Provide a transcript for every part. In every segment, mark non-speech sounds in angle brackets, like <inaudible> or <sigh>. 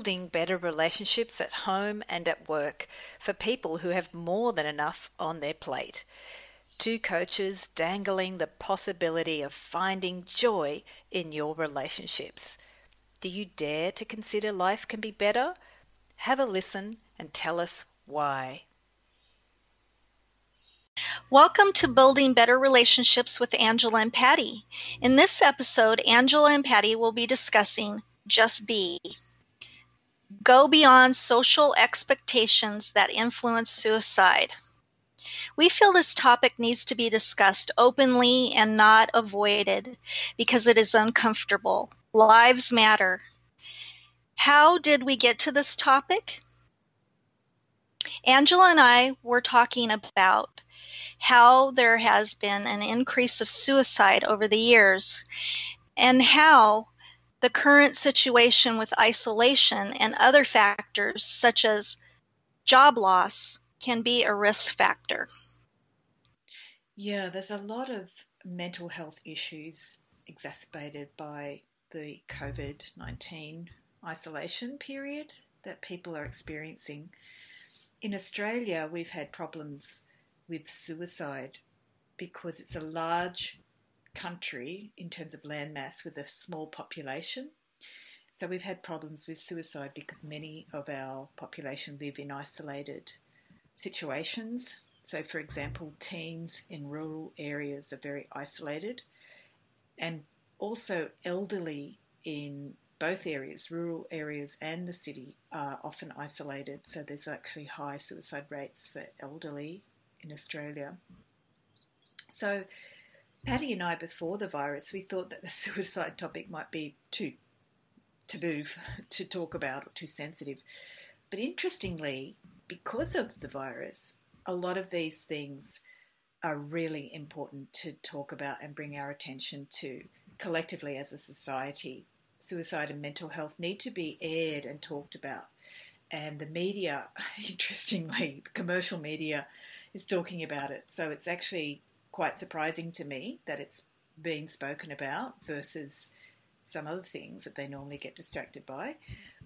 building better relationships at home and at work for people who have more than enough on their plate. Two coaches dangling the possibility of finding joy in your relationships. Do you dare to consider life can be better? Have a listen and tell us why. Welcome to Building Better Relationships with Angela and Patty. In this episode, Angela and Patty will be discussing Just Be. Go beyond social expectations that influence suicide. We feel this topic needs to be discussed openly and not avoided because it is uncomfortable. Lives matter. How did we get to this topic? Angela and I were talking about how there has been an increase of suicide over the years and how the current situation with isolation and other factors such as job loss can be a risk factor. Yeah, there's a lot of mental health issues exacerbated by the COVID 19 isolation period that people are experiencing. In Australia, we've had problems with suicide because it's a large country in terms of landmass with a small population. So we've had problems with suicide because many of our population live in isolated situations. So, for example, teens in rural areas are very isolated, and also elderly in both areas, rural areas and the city, are often isolated. So, there's actually high suicide rates for elderly in Australia. So, Patty and I, before the virus, we thought that the <laughs> suicide topic might be too taboo <laughs> to talk about or too sensitive. But interestingly, because of the virus, a lot of these things are really important to talk about and bring our attention to collectively as a society. Suicide and mental health need to be aired and talked about. And the media, <laughs> interestingly, the commercial media is talking about it. So it's actually quite surprising to me that it's being spoken about versus some other things that they normally get distracted by.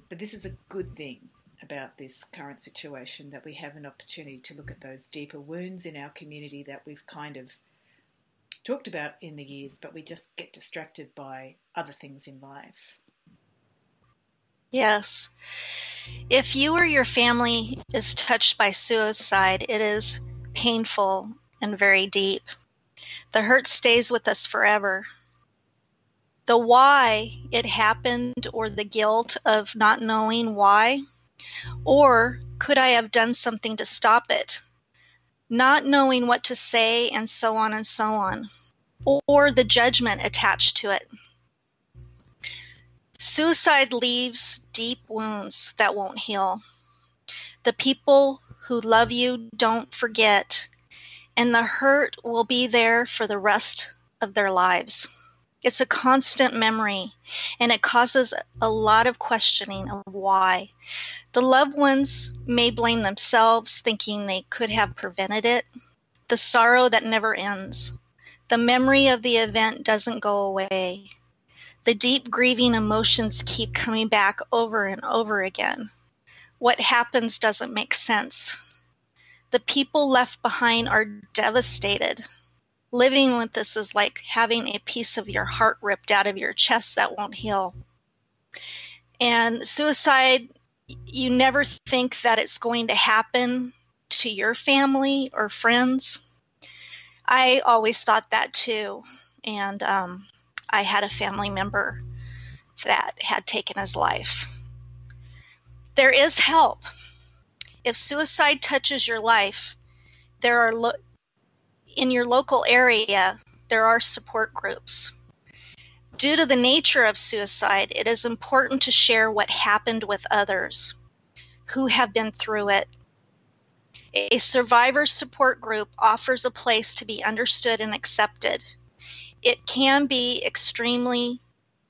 But this is a good thing about this current situation that we have an opportunity to look at those deeper wounds in our community that we've kind of talked about in the years, but we just get distracted by other things in life. Yes. If you or your family is touched by suicide, it is painful and very deep. The hurt stays with us forever. The why it happened or the guilt of not knowing why, or could I have done something to stop it? Not knowing what to say, and so on and so on, or the judgment attached to it. Suicide leaves deep wounds that won't heal. The people who love you don't forget, and the hurt will be there for the rest of their lives. It's a constant memory, and it causes a lot of questioning of why. The loved ones may blame themselves, thinking they could have prevented it. The sorrow that never ends. The memory of the event doesn't go away. The deep grieving emotions keep coming back over and over again what happens doesn't make sense. The people left behind are devastated. Living with this is like having a piece of your heart ripped out of your chest that won't heal. And suicide, you never think that it's going to happen to your family or friends. I always thought that too. And um, I had a family member that had taken his life. There is help. If suicide touches your life, there are lo- in your local area, there are support groups. Due to the nature of suicide, it is important to share what happened with others who have been through it. A survivor support group offers a place to be understood and accepted. It can be extremely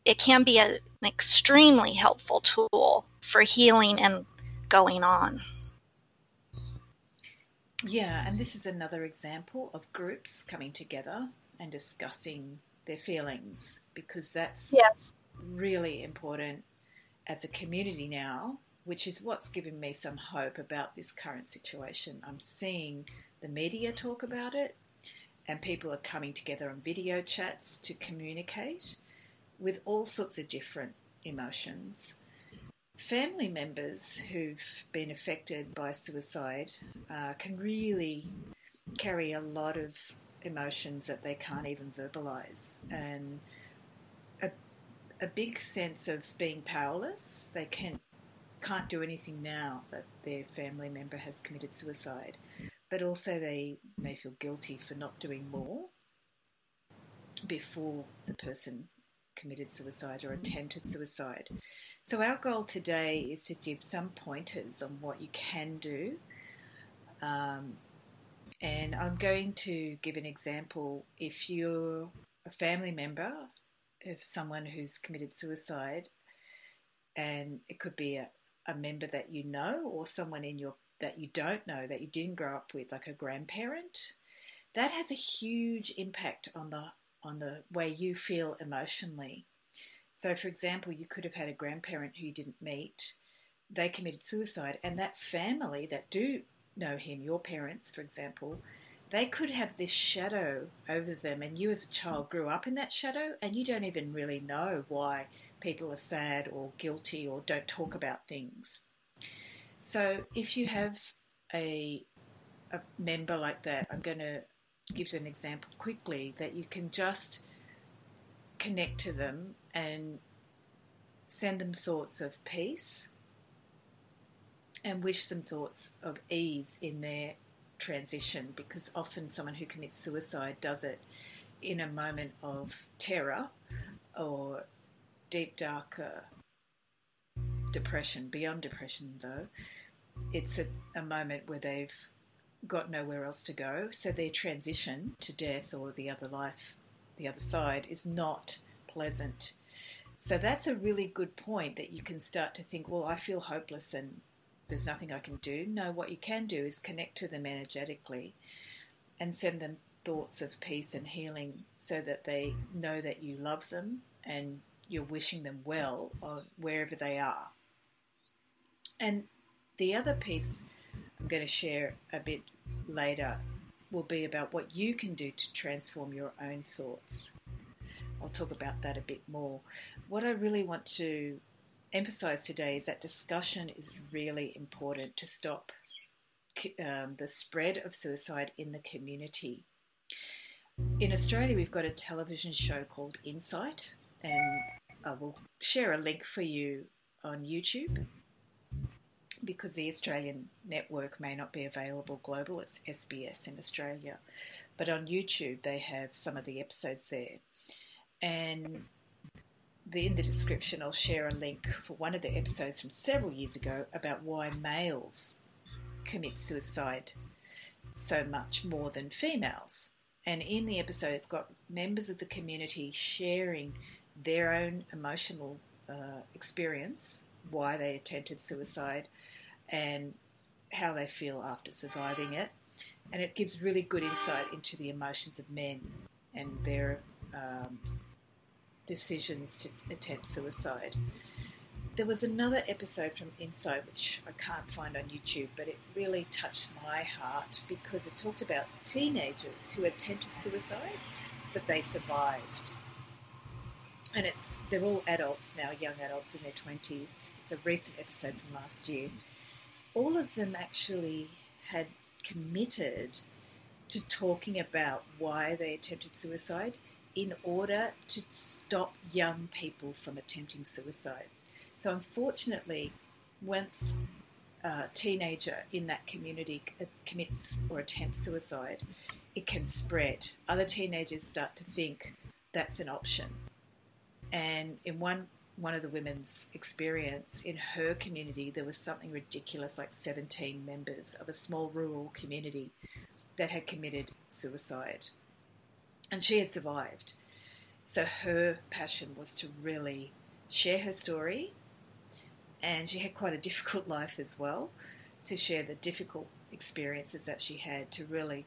it can be a, an extremely helpful tool for healing and going on. Yeah, and this is another example of groups coming together and discussing their feelings because that's yes. really important as a community now, which is what's given me some hope about this current situation. I'm seeing the media talk about it, and people are coming together on video chats to communicate with all sorts of different emotions. Family members who've been affected by suicide uh, can really carry a lot of emotions that they can't even verbalize, and a, a big sense of being powerless. They can can't do anything now that their family member has committed suicide, but also they may feel guilty for not doing more before the person committed suicide or attempted suicide. So, our goal today is to give some pointers on what you can do. Um, and I'm going to give an example. If you're a family member of someone who's committed suicide, and it could be a, a member that you know or someone in your that you don't know that you didn't grow up with, like a grandparent, that has a huge impact on the on the way you feel emotionally. So, for example, you could have had a grandparent who you didn't meet, they committed suicide, and that family that do know him, your parents, for example, they could have this shadow over them, and you as a child grew up in that shadow, and you don't even really know why people are sad or guilty or don't talk about things. So, if you have a a member like that, I'm going to give you an example quickly that you can just connect to them and send them thoughts of peace and wish them thoughts of ease in their transition because often someone who commits suicide does it in a moment of terror or deep darker depression beyond depression though. It's a, a moment where they've got nowhere else to go. So their transition to death or the other life, the other side, is not pleasant. So that's a really good point that you can start to think, well, I feel hopeless and there's nothing I can do. No, what you can do is connect to them energetically and send them thoughts of peace and healing so that they know that you love them and you're wishing them well wherever they are. And the other piece I'm going to share a bit later will be about what you can do to transform your own thoughts. I'll talk about that a bit more. What I really want to emphasize today is that discussion is really important to stop um, the spread of suicide in the community. In Australia, we've got a television show called Insight, and I will share a link for you on YouTube because the Australian network may not be available global, it's SBS in Australia. But on YouTube, they have some of the episodes there. And in the description, I'll share a link for one of the episodes from several years ago about why males commit suicide so much more than females. And in the episode, it's got members of the community sharing their own emotional uh, experience why they attempted suicide and how they feel after surviving it. And it gives really good insight into the emotions of men and their um, decisions to attempt suicide. There was another episode from Insight which I can't find on YouTube, but it really touched my heart because it talked about teenagers who attempted suicide, but they survived and it's they're all adults now, young adults in their twenties. It's a recent episode from last year. All of them actually had committed to talking about why they attempted suicide in order to stop young people from attempting suicide. So, unfortunately, once a teenager in that community uh, commits or attempts suicide, it can spread. Other teenagers start to think that's an option and in one one of the women's experience in her community, there was something ridiculous like 17 members of a small rural community that had committed suicide. And she had survived. So her passion was to really share her story. And she had quite a difficult <laughs> life as well, to share the difficult experiences that she had to really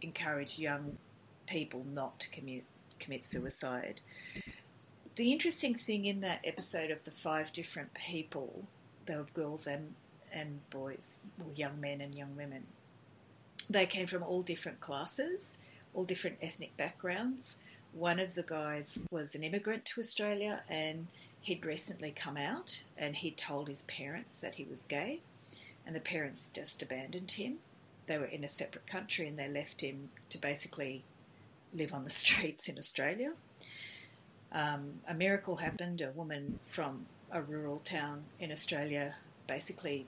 encourage young people not to commit, commit suicide the interesting thing in that episode of the five different people, they were girls and, and boys, well, young men and young women, they came from all different classes, all different ethnic backgrounds. One of the guys was an immigrant to Australia and he'd recently come out and he'd told his parents that he was gay, and the parents just abandoned him. They were in a separate country and they left him to basically live on the <laughs> streets in Australia. Um, a miracle happened. A woman from a rural town in Australia basically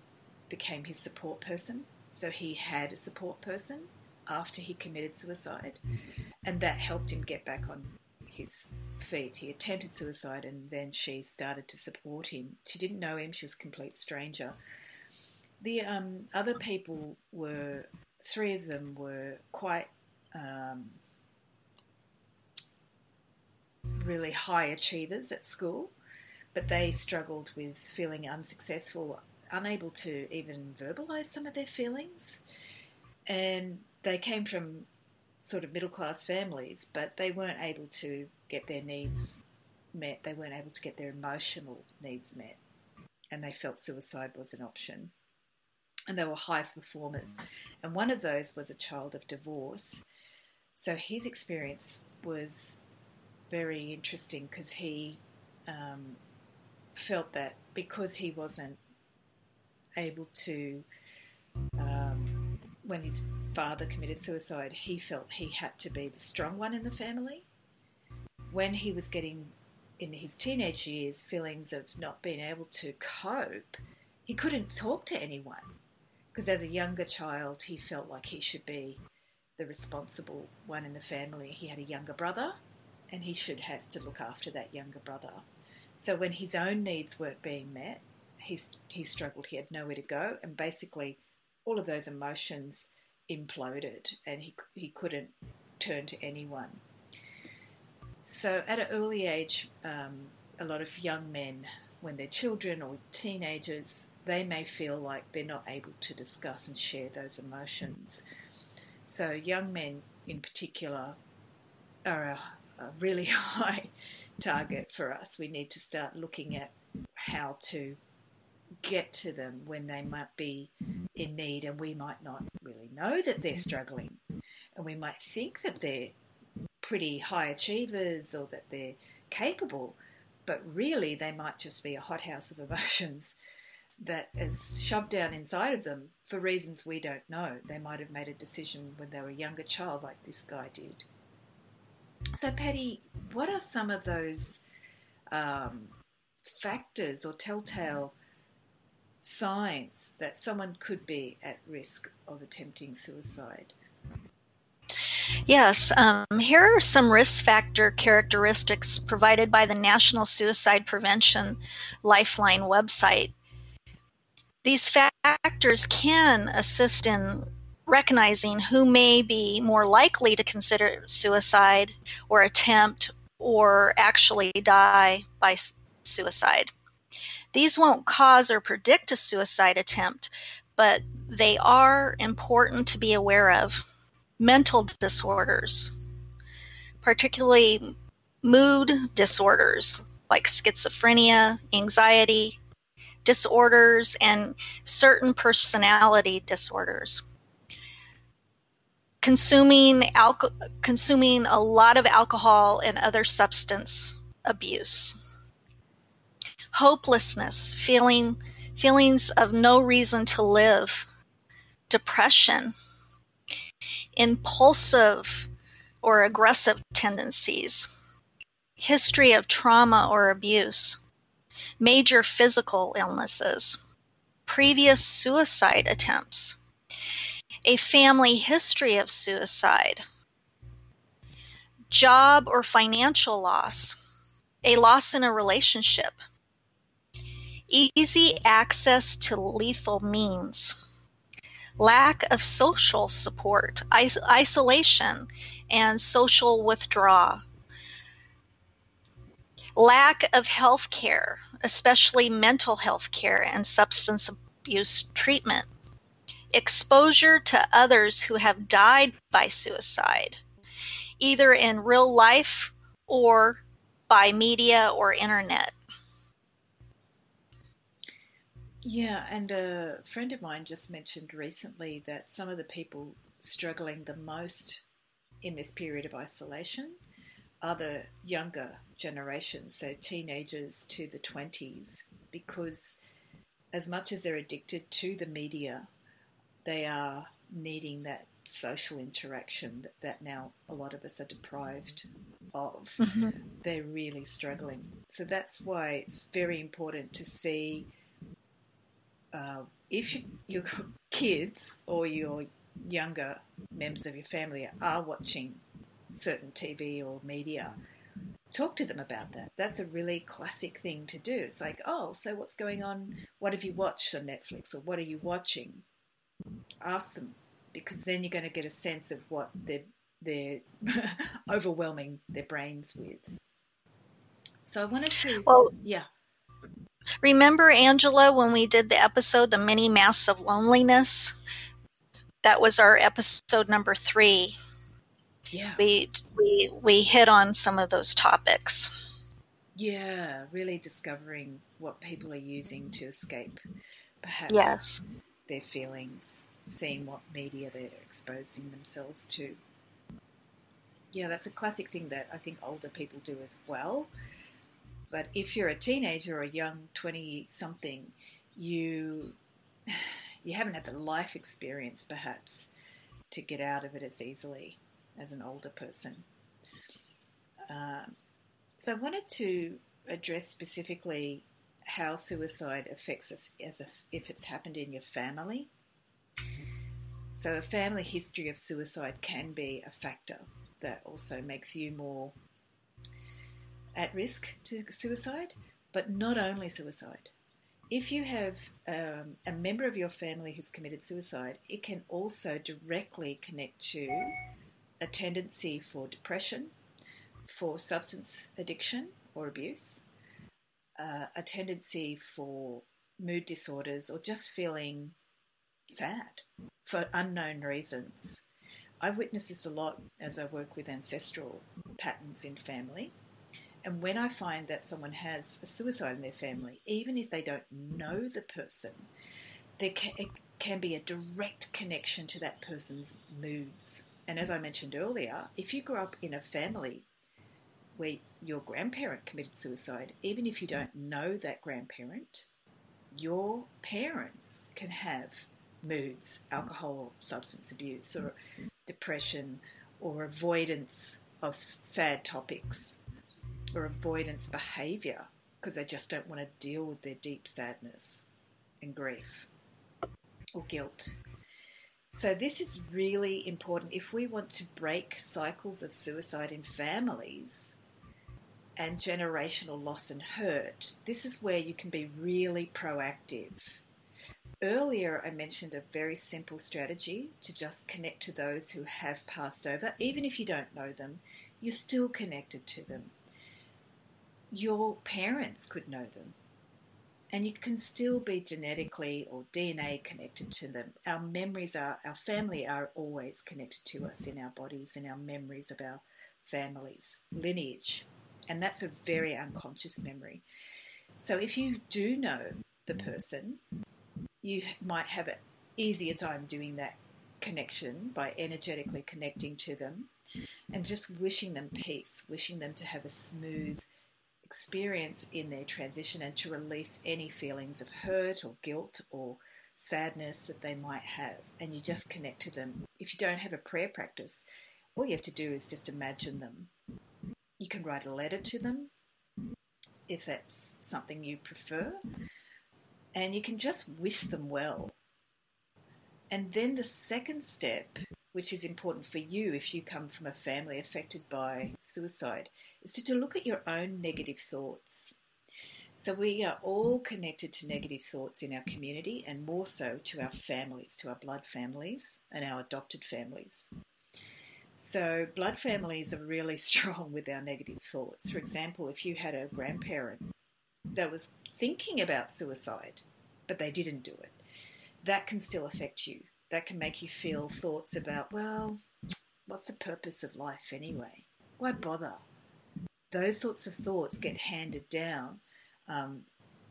became his support person. So he had a support person after he committed suicide, and that helped him get back on his feet. He attempted suicide, and then she started to support him. She didn't know him; she was a complete stranger. The um, other people were three of them were quite um, really high achievers at school, but they struggled with feeling unsuccessful, unable to even verbalize some of their feelings. And they came from sort of middle class families, but they weren't able to get their needs met. They weren't able to get their emotional needs met. And they felt suicide was an option. And they were high performers. And one of those was a child of divorce. So his experience was very interesting because he um, felt that because he wasn't able to, um, when his father committed suicide, he felt he had to be the strong one in the family. When he was getting in his teenage years feelings of not being able to cope, he couldn't talk to anyone because as a younger child, he felt like he should be the responsible one in the family. He had a younger brother and he should have to look after that younger brother. So when his own needs weren't being met, he, he struggled. He had nowhere to go, and basically all of those emotions imploded, and he, he couldn't turn to anyone. So at an early age, um, a lot of young men, when they're children or teenagers, they may feel like they're not able to discuss and share those emotions. So young men in particular are a a really <laughs> high target for us. We need to start looking at how to get to them when they might be in need and we might not really know that they're struggling. And we might think that they're pretty high achievers or that they're capable but really they might just be a hothouse of emotions that is shoved down inside of them for reasons we don't know. They might have made a decision when they were a younger child like this guy did so, Patty, what are some of those um, factors or telltale signs that someone could be at risk of attempting suicide? Yes, um, here are some risk factor characteristics provided by the National Suicide Prevention Lifeline website. These factors can assist in recognizing who may be more likely to consider suicide or attempt or actually die by suicide. These won't cause or predict a suicide attempt, but they are important to be aware of. Mental disorders, particularly mood disorders like schizophrenia, anxiety disorders, and certain personality disorders consuming alco- consuming a lot of alcohol and other substance abuse. Hopelessness feeling feelings of no reason to live. Depression. Impulsive or aggressive tendencies. History of trauma or abuse. Major physical illnesses. Previous suicide attempts a family history of suicide, job or financial loss, a loss in a relationship, easy access to lethal means, lack of social support, is- isolation, and social withdrawal, lack of health care, especially mental health care and substance abuse treatment, exposure to others who have died by suicide, either in real life or by media or internet. Yeah, and a friend of mine just mentioned recently that some of the people struggling the most in this period of isolation are the younger generations, so teenagers to the 20s, because as much as they're addicted to the media, they are needing that social interaction that, that now a lot of us are deprived of. Mm-hmm. They're really struggling. So that's why it's very important to see uh, if you, your <laughs> kids or your younger members of your family are watching certain TV or media, talk to them about that. That's a really classic thing to do. It's like, oh, so what's going on? What have you watched on Netflix or what are you watching? Ask them because then you're going to get a sense of what they're, they're <laughs> overwhelming their brains with. So I wanted to, well, yeah. Remember, Angela, when we did the episode, The Many Masks of Loneliness? That was our episode number three. Yeah. We, we, we hit on some of those topics. Yeah, really discovering what people are using to escape perhaps yes. Their feelings, seeing what media they're exposing themselves to. Yeah, that's a classic thing that I think older people do as well. But if you're a teenager or a young 20 something, you you haven't had the life experience perhaps to get out of it as easily as an older person. Um, so I wanted to address specifically how suicide affects us as if, it's happened in your family. So a family history of suicide can be a factor that also makes you more at risk to suicide, but not only suicide. If you have um, a member of your family who's committed suicide, it can also directly connect to a tendency for depression, for substance addiction or abuse, uh, a tendency for mood disorders, or just feeling sad for unknown reasons. I've witnessed this a lot as I work with ancestral patterns in family. And when I find that someone has a suicide in their family, even if they don't know the person, there can, can be a direct connection to that person's moods. And as I mentioned earlier, if you grow up in a family where your grandparent committed suicide, even if you don't know that grandparent, your parents can have moods, alcohol substance abuse, or depression, or avoidance of sad topics or avoidance behavior because they just don't want to deal with their deep sadness and grief or guilt. So, this is really important if we want to break cycles of suicide in families and generational loss and hurt. This is where you can be really proactive. Earlier, I mentioned a very simple strategy to just connect to those who have passed over. Even if you don't know them, you're still connected to them your parents could know them. And you can still be genetically or DNA connected to them. Our memories are, our family are always connected to us in our bodies and our memories of our families, lineage. And that's a very unconscious memory. So if you do know the person, you might have an easier time doing that connection by energetically connecting to them and just wishing them peace, wishing them to have a smooth, experience in their transition and to release any feelings of hurt or guilt or sadness that they might have. And you just connect to them. If you don't have a prayer practice, all you have to do is just imagine them. You can write a letter to them if that's something you prefer. And you can just wish them well. And then the second step which is important for you if you come from a family affected by suicide, is to, to look at your own negative thoughts. So we are all connected to negative thoughts in our community and more so to our families, to our blood families and our adopted families. So blood families are really <laughs> strong with our negative thoughts. For example, if you had a grandparent that was thinking about suicide, but they didn't do it, that can still affect you that can make you feel thoughts about, well, what's the purpose of life anyway? Why bother? those sorts of thoughts get handed down. Um,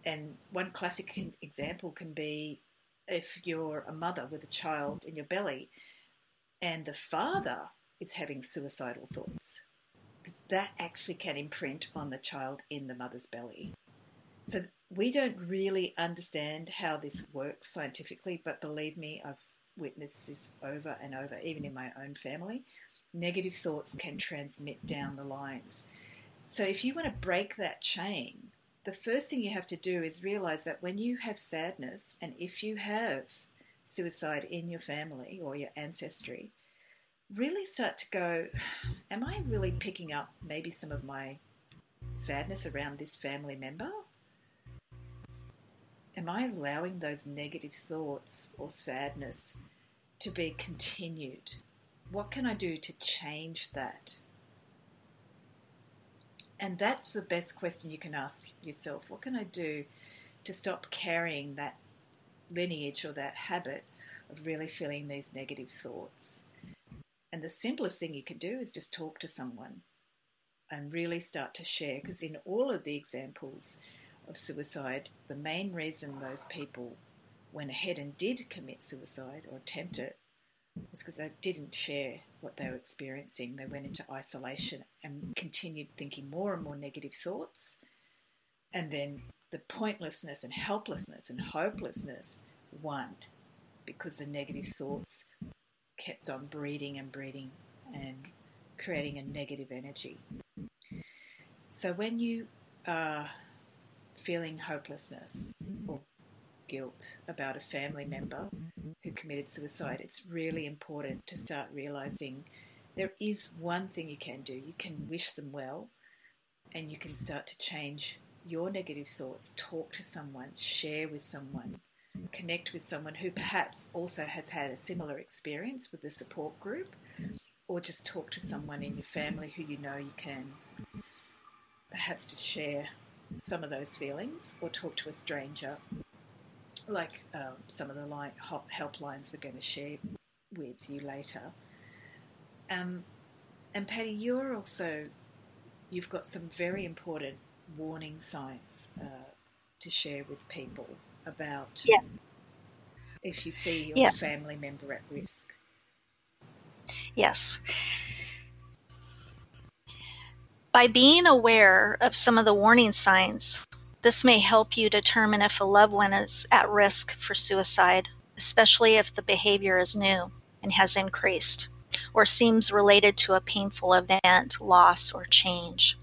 and one classic example can be if you're a mother with a child in your belly and the father is having suicidal thoughts, that actually can imprint on the child in the mother's belly. So we don't really understand how this works scientifically, but believe me, I've witnessed this over and over, even in my own family. Negative thoughts can transmit down the lines. So if you want to break that chain, the first thing you have to do is realize that when you have sadness and if you have suicide in your family or your ancestry, really start to go, Am I really picking up maybe some of my sadness around this family member? Am I allowing those negative thoughts or sadness to be continued? What can I do to change that? And that's the best question you can ask yourself. What can I do to stop carrying that lineage or that habit of really feeling these negative thoughts? And the simplest thing you can do is just talk to someone and really start to share. Because in all of the examples of suicide, the main reason those people went ahead and did commit suicide or attempt it was because they didn't share what they were experiencing. They went into isolation and continued thinking more and more negative thoughts. And then the pointlessness and helplessness and hopelessness won because the negative thoughts kept on breeding and breeding and creating a negative energy. So when you are feeling hopelessness or guilt about a family member who committed suicide, it's really important to start realizing there is one thing you can do. You can wish them well and you can start to change your negative thoughts, talk to someone, share with someone, connect with someone who perhaps also has had a similar experience with the support group, or just talk to someone in your family who you know you can perhaps just share some of those feelings, or talk to a stranger like um, some of the line, helplines we're going to share with you later. Um, and Patty, you're also you've got some very important warning signs uh, to share with people about yeah. if you see your yeah. family member at risk. Yes. By being aware of some of the warning signs, this may help you determine if a loved one is at risk for suicide, especially if the behavior is new and has increased or seems related to a painful event, loss, or change.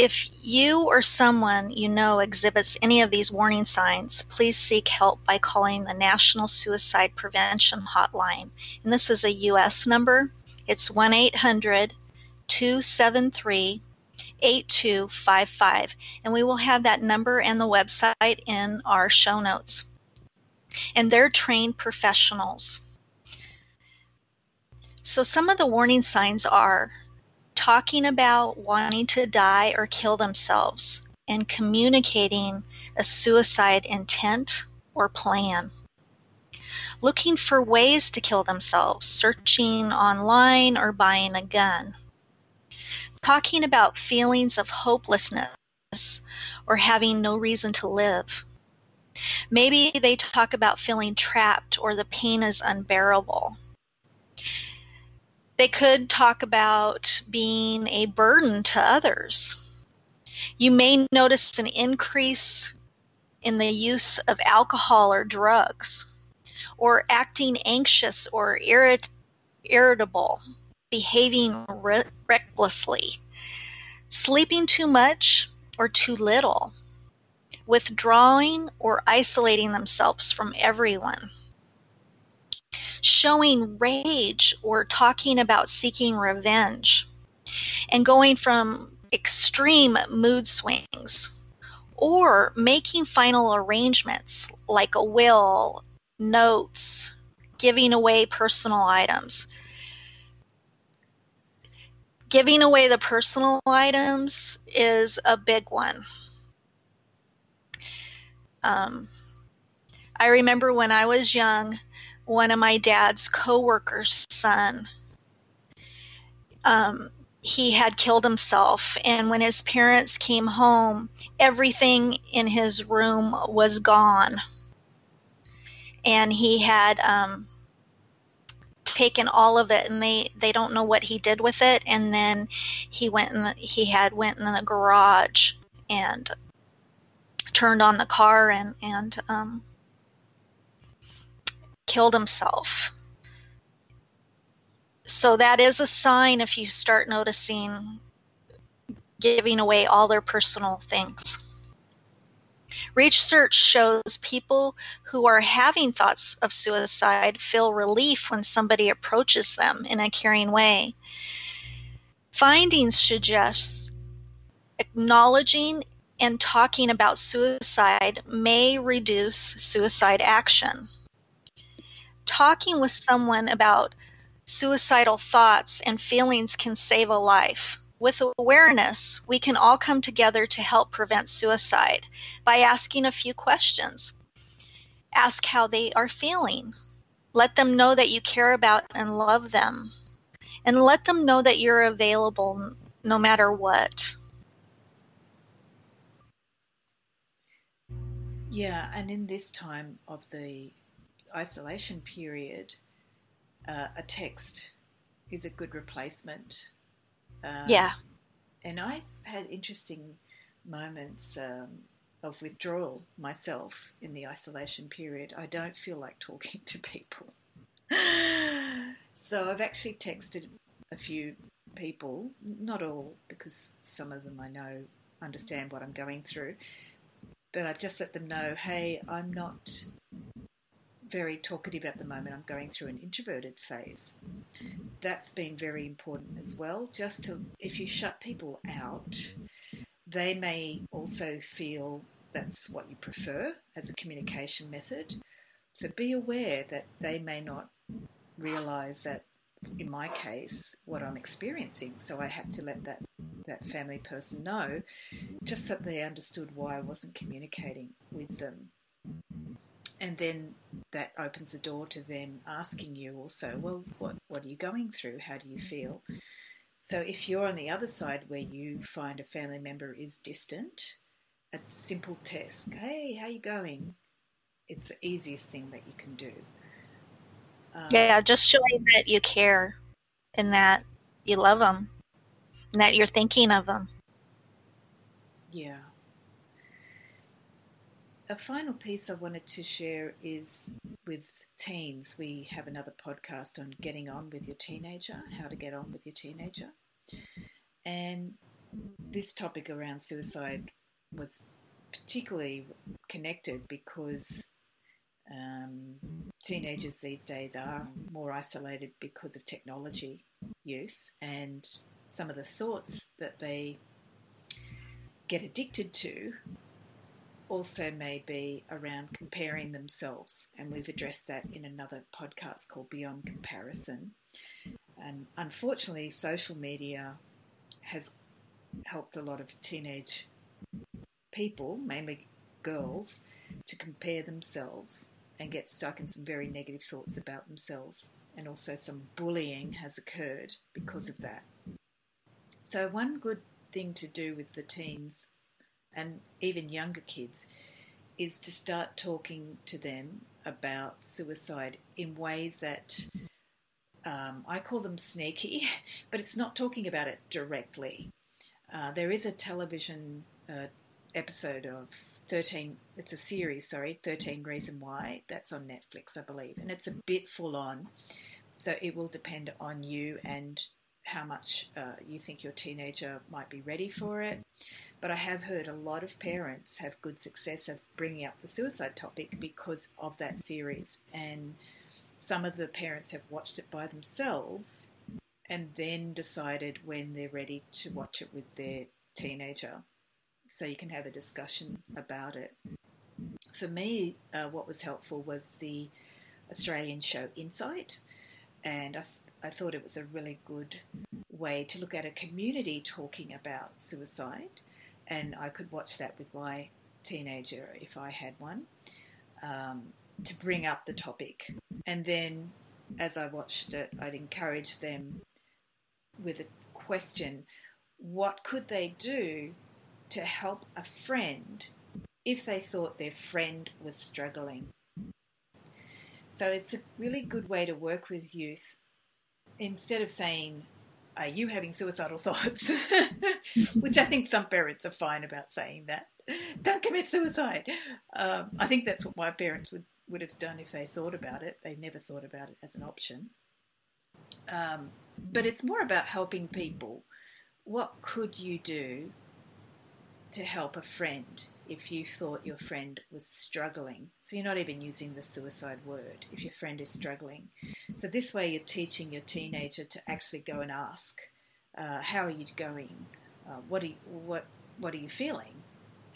If you or someone you know exhibits any of these warning signs, please seek help by calling the National Suicide Prevention Hotline. And this is a U.S. number. It's 1 800 273 8255. And we will have that number and the website in our show notes. And they're trained professionals. So, some of the warning signs are talking about wanting to die or kill themselves and communicating a suicide intent or plan. Looking for ways to kill themselves, searching online or buying a gun talking about feelings of hopelessness or having no reason to live. Maybe they talk about feeling trapped or the pain is unbearable. They could talk about being a burden to others. You may notice an increase in the use of alcohol or drugs, or acting anxious or irrit- irritable behaving re- recklessly, sleeping too much or too little, withdrawing or isolating themselves from everyone, showing rage or talking about seeking revenge, and going from extreme mood swings, or making final arrangements like a will, notes, giving away personal items giving away the personal items is a big one. Um, I remember when I was young, one of my dad's coworkers' son um, he had killed himself. And when his parents came home, everything in his room was gone. And he had um, taken all of it, and they, they don't know what he did with it. And then he went in the, he had went in the garage and turned on the car and and um, killed himself so that is a sign if you start noticing giving away all their personal things. Research shows people who are having thoughts of suicide feel relief when somebody approaches them in a caring way. Findings suggest acknowledging and talking about suicide may reduce suicide action. Talking with someone about suicidal thoughts and feelings can save a life. With awareness, we can all come together to help prevent suicide by asking a few questions. Ask how they are feeling. Let them know that you care about and love them. And let them know that you're available no matter what. Yeah, and in this time of the isolation period, uh, a text is a good replacement. Um, yeah. And I've had interesting moments um, of withdrawal myself in the isolation period. I don't feel like talking <laughs> to people. so I've actually texted a few people, not all, because some of them I know understand what I'm going through, but I've just let them know hey, I'm not very talkative at the moment. I'm going through an introverted phase. That's been very important as well. Just to, if you shut people out, they may also feel that's what you prefer as a communication method. So be aware that they may not realize that, in my case, what I'm experiencing. So I had to let that that family person know, just that they understood why I wasn't communicating with them and then that opens the door to them asking you also, well, what, what are you going through? How do you feel? So if you're on the other side where you find a family member is distant, a simple test, hey, how you going? It's the easiest thing that you can do. Um, yeah, just showing that you care and that you love them and that you're thinking of them. Yeah a final piece I wanted to share is with teens. We have another podcast on getting on with your teenager, how to get on with your teenager. And this topic around suicide was particularly connected because um, teenagers these days are more isolated because of technology use and some of the thoughts that they get addicted to also may be around comparing themselves, and we've addressed that in another podcast called Beyond Comparison. And unfortunately, social media has helped a lot of teenage people, mainly girls, to compare themselves and get stuck in some very negative thoughts about themselves. And also, some bullying has occurred because of that. So, one good thing to do with the teens and even younger kids is to start talking to them about suicide in ways that um, I call them sneaky, <laughs> but it's not talking about it directly. Uh, there is a television uh, episode of 13, it's a series, sorry, 13 Reason Why, that's on Netflix, I believe, and it's a bit full on. So it will depend on you and how much uh, you think your teenager might be ready for it. But I have heard a lot of parents have good success of bringing up the suicide topic because of that series. And some of the parents have watched it by themselves and then decided when they're ready to watch it with their teenager. So you can have a discussion about it. For me, uh, what was helpful was the Australian show Insight. And I, I thought it was a really good way to look at a community talking about suicide and I could watch that with my teenager if I had one um, to bring up the topic. And then as I watched it, I'd encourage them with a question what could they do to help a friend if they thought their friend was struggling. So it's a really good way to work with youth instead of saying, Are you having suicidal <laughs> thoughts? <laughs> Which I think some parents are fine about saying that. Don't commit suicide. Um, I think that's what my parents would, would have done if they thought about it. They never thought about it as an option. Um, but it's more about helping people. What could you do to help a friend if you thought your friend was struggling. So you're not even using the suicide word if your friend is struggling. So this way you're teaching your teenager to actually go and ask, uh, "How are you going? Uh, what are you, what what are you feeling?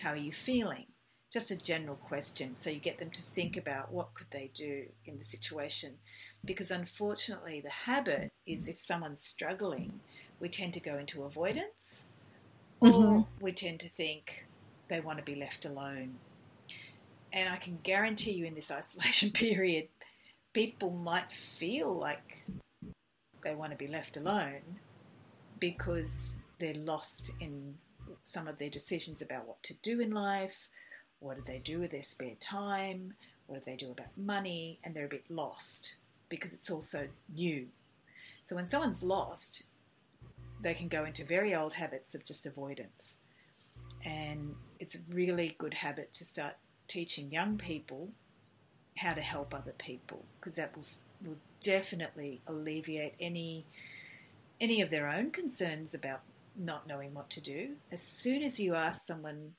How are you feeling?" Just a general question, so you get them to think about what could they do in the situation. Because unfortunately, the habit is if someone's struggling, we tend to go into avoidance. Mm-hmm. or we tend to think they want to be left alone. And I can guarantee you in this <laughs> isolation period, people might feel like they want to be left alone because they're lost in some of their decisions about what to do in life, what do they do with their spare time, what do they do about money, and they're a bit lost because it's also new. So when someone's lost, they can go into very old habits of just avoidance. And it's a really good habit to start teaching young people how to help other people because that will, will definitely alleviate any any of their own concerns about not knowing what to do. As soon as you ask someone,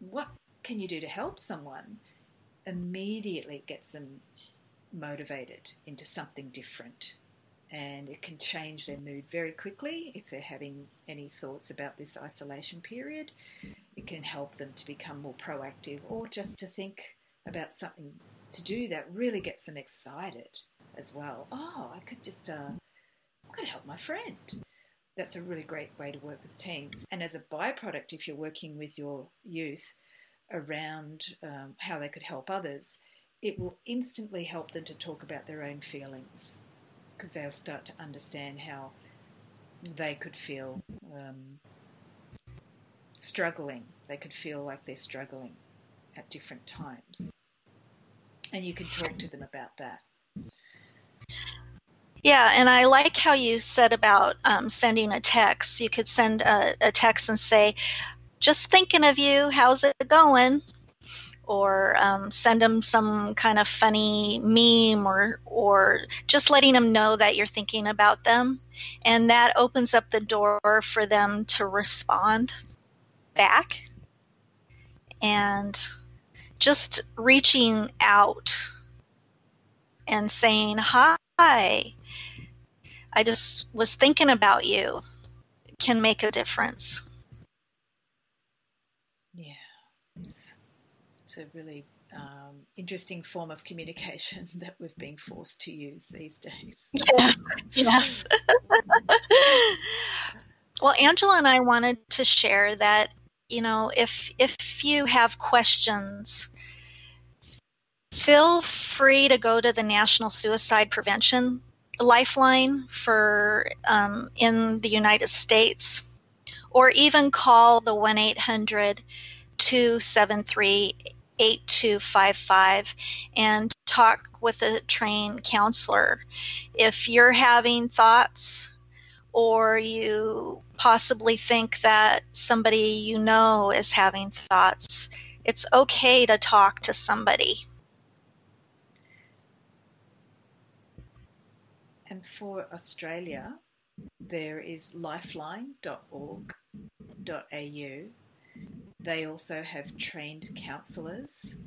what can you do to help someone? Immediately gets them motivated into something different and it can change their mood very quickly if they're having any thoughts about this isolation period. It can help them to become more proactive or just to think about something to do that really gets them excited as well. Oh, I could just, uh, I could help my friend. That's a really great way to work with teens. And as a byproduct, if you're working with your youth around um, how they could help others, it will instantly help them to talk about their own feelings because they'll start to understand how they could feel um, struggling. They could feel like they're struggling at different times. And you can talk to them about that. Yeah, and I like how you said about um, sending a text. You could send a, a text and say, just thinking of you, how's it going? Or um, send them some kind of funny meme or or just letting them know that you're thinking about them. And that opens up the door for them to respond back. And just reaching out and saying hi i just was thinking about you. Can make a difference. Yeah it's a really um, interesting form of communication <laughs> that we've been forced to use these days. <laughs> Yes. yes. <laughs> well, Angela and I wanted to share that you know if if you have questions feel free to go to the national suicide prevention lifeline for um, in the united states or even call the 1-800 273 8255 and talk with a trained counselor. If you're having thoughts or you possibly think that somebody you know is having thoughts, it's okay to talk to somebody. And for Australia, there is lifeline.org.au they also have trained counsellors,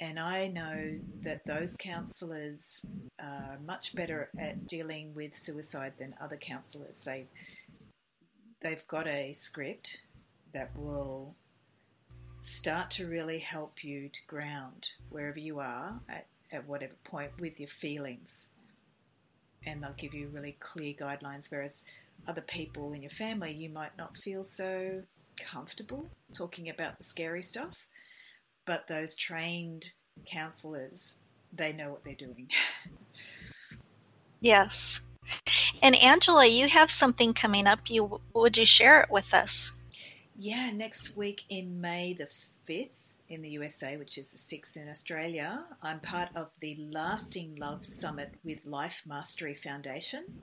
and I know that those counsellors are much better at dealing with suicide than other counsellors. They they've got a script that will start to really help you to ground wherever you are at, at whatever point with your feelings. And they'll give you really clear guidelines, whereas other people in your family, you might not feel so comfortable talking about the scary stuff, but those trained counselors, they know what they're doing. yes. And Angela, you have something coming up. You would you share it with us? Yeah, next week in May the 5th in the USA, which is the 6th in Australia, I'm part of the Lasting Love Summit with Life Mastery Foundation.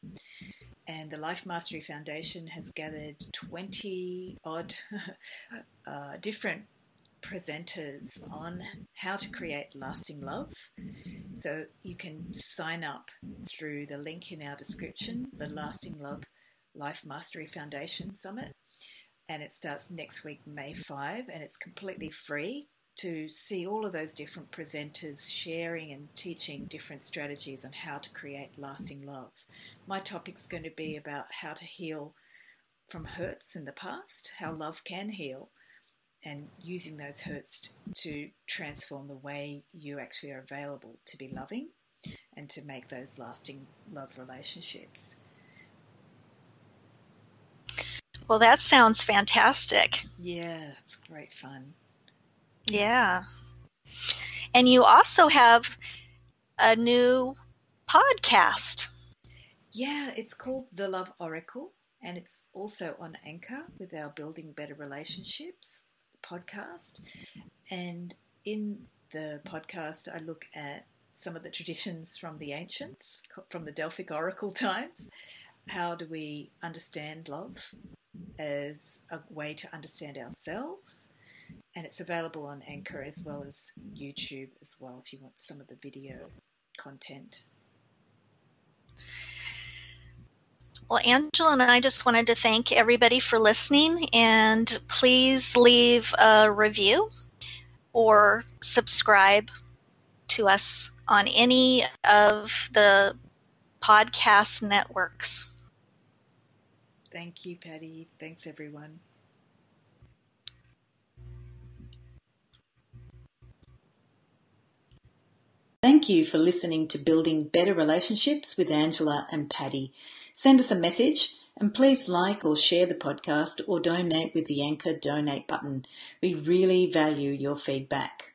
And the Life Mastery Foundation has gathered 20 odd <laughs> uh, different presenters on how to create lasting love. So you can sign up through the link in our description, the Lasting Love Life Mastery Foundation Summit. And it starts next week, May 5, and it's completely free to see all of those different presenters sharing and teaching different strategies on how to create lasting love. My topic's going to be about how to heal from hurts in the past, how love can heal, and using those hurts to transform the way you actually are available to be loving and to make those lasting love relationships. Well, that sounds fantastic. Yeah, it's great fun. Yeah. And you also have a new podcast. Yeah, it's called The Love Oracle, and it's also on Anchor with our Building Better Relationships podcast. And in the podcast, I look at some of the traditions from the ancients, from the Delphic Oracle <laughs> times. How do we understand love as a way to understand ourselves? And it's available on Anchor as well as YouTube as well if you want some of the video content. Well, Angela and I just wanted to thank everybody for listening, and please leave a review or subscribe to us on any of the podcast networks. Thank you, Patty. Thanks, everyone. Thank you for listening to Building Better Relationships with Angela and Patty. Send us a message and please like or share the podcast or donate with the Anchor donate button. We really value your feedback.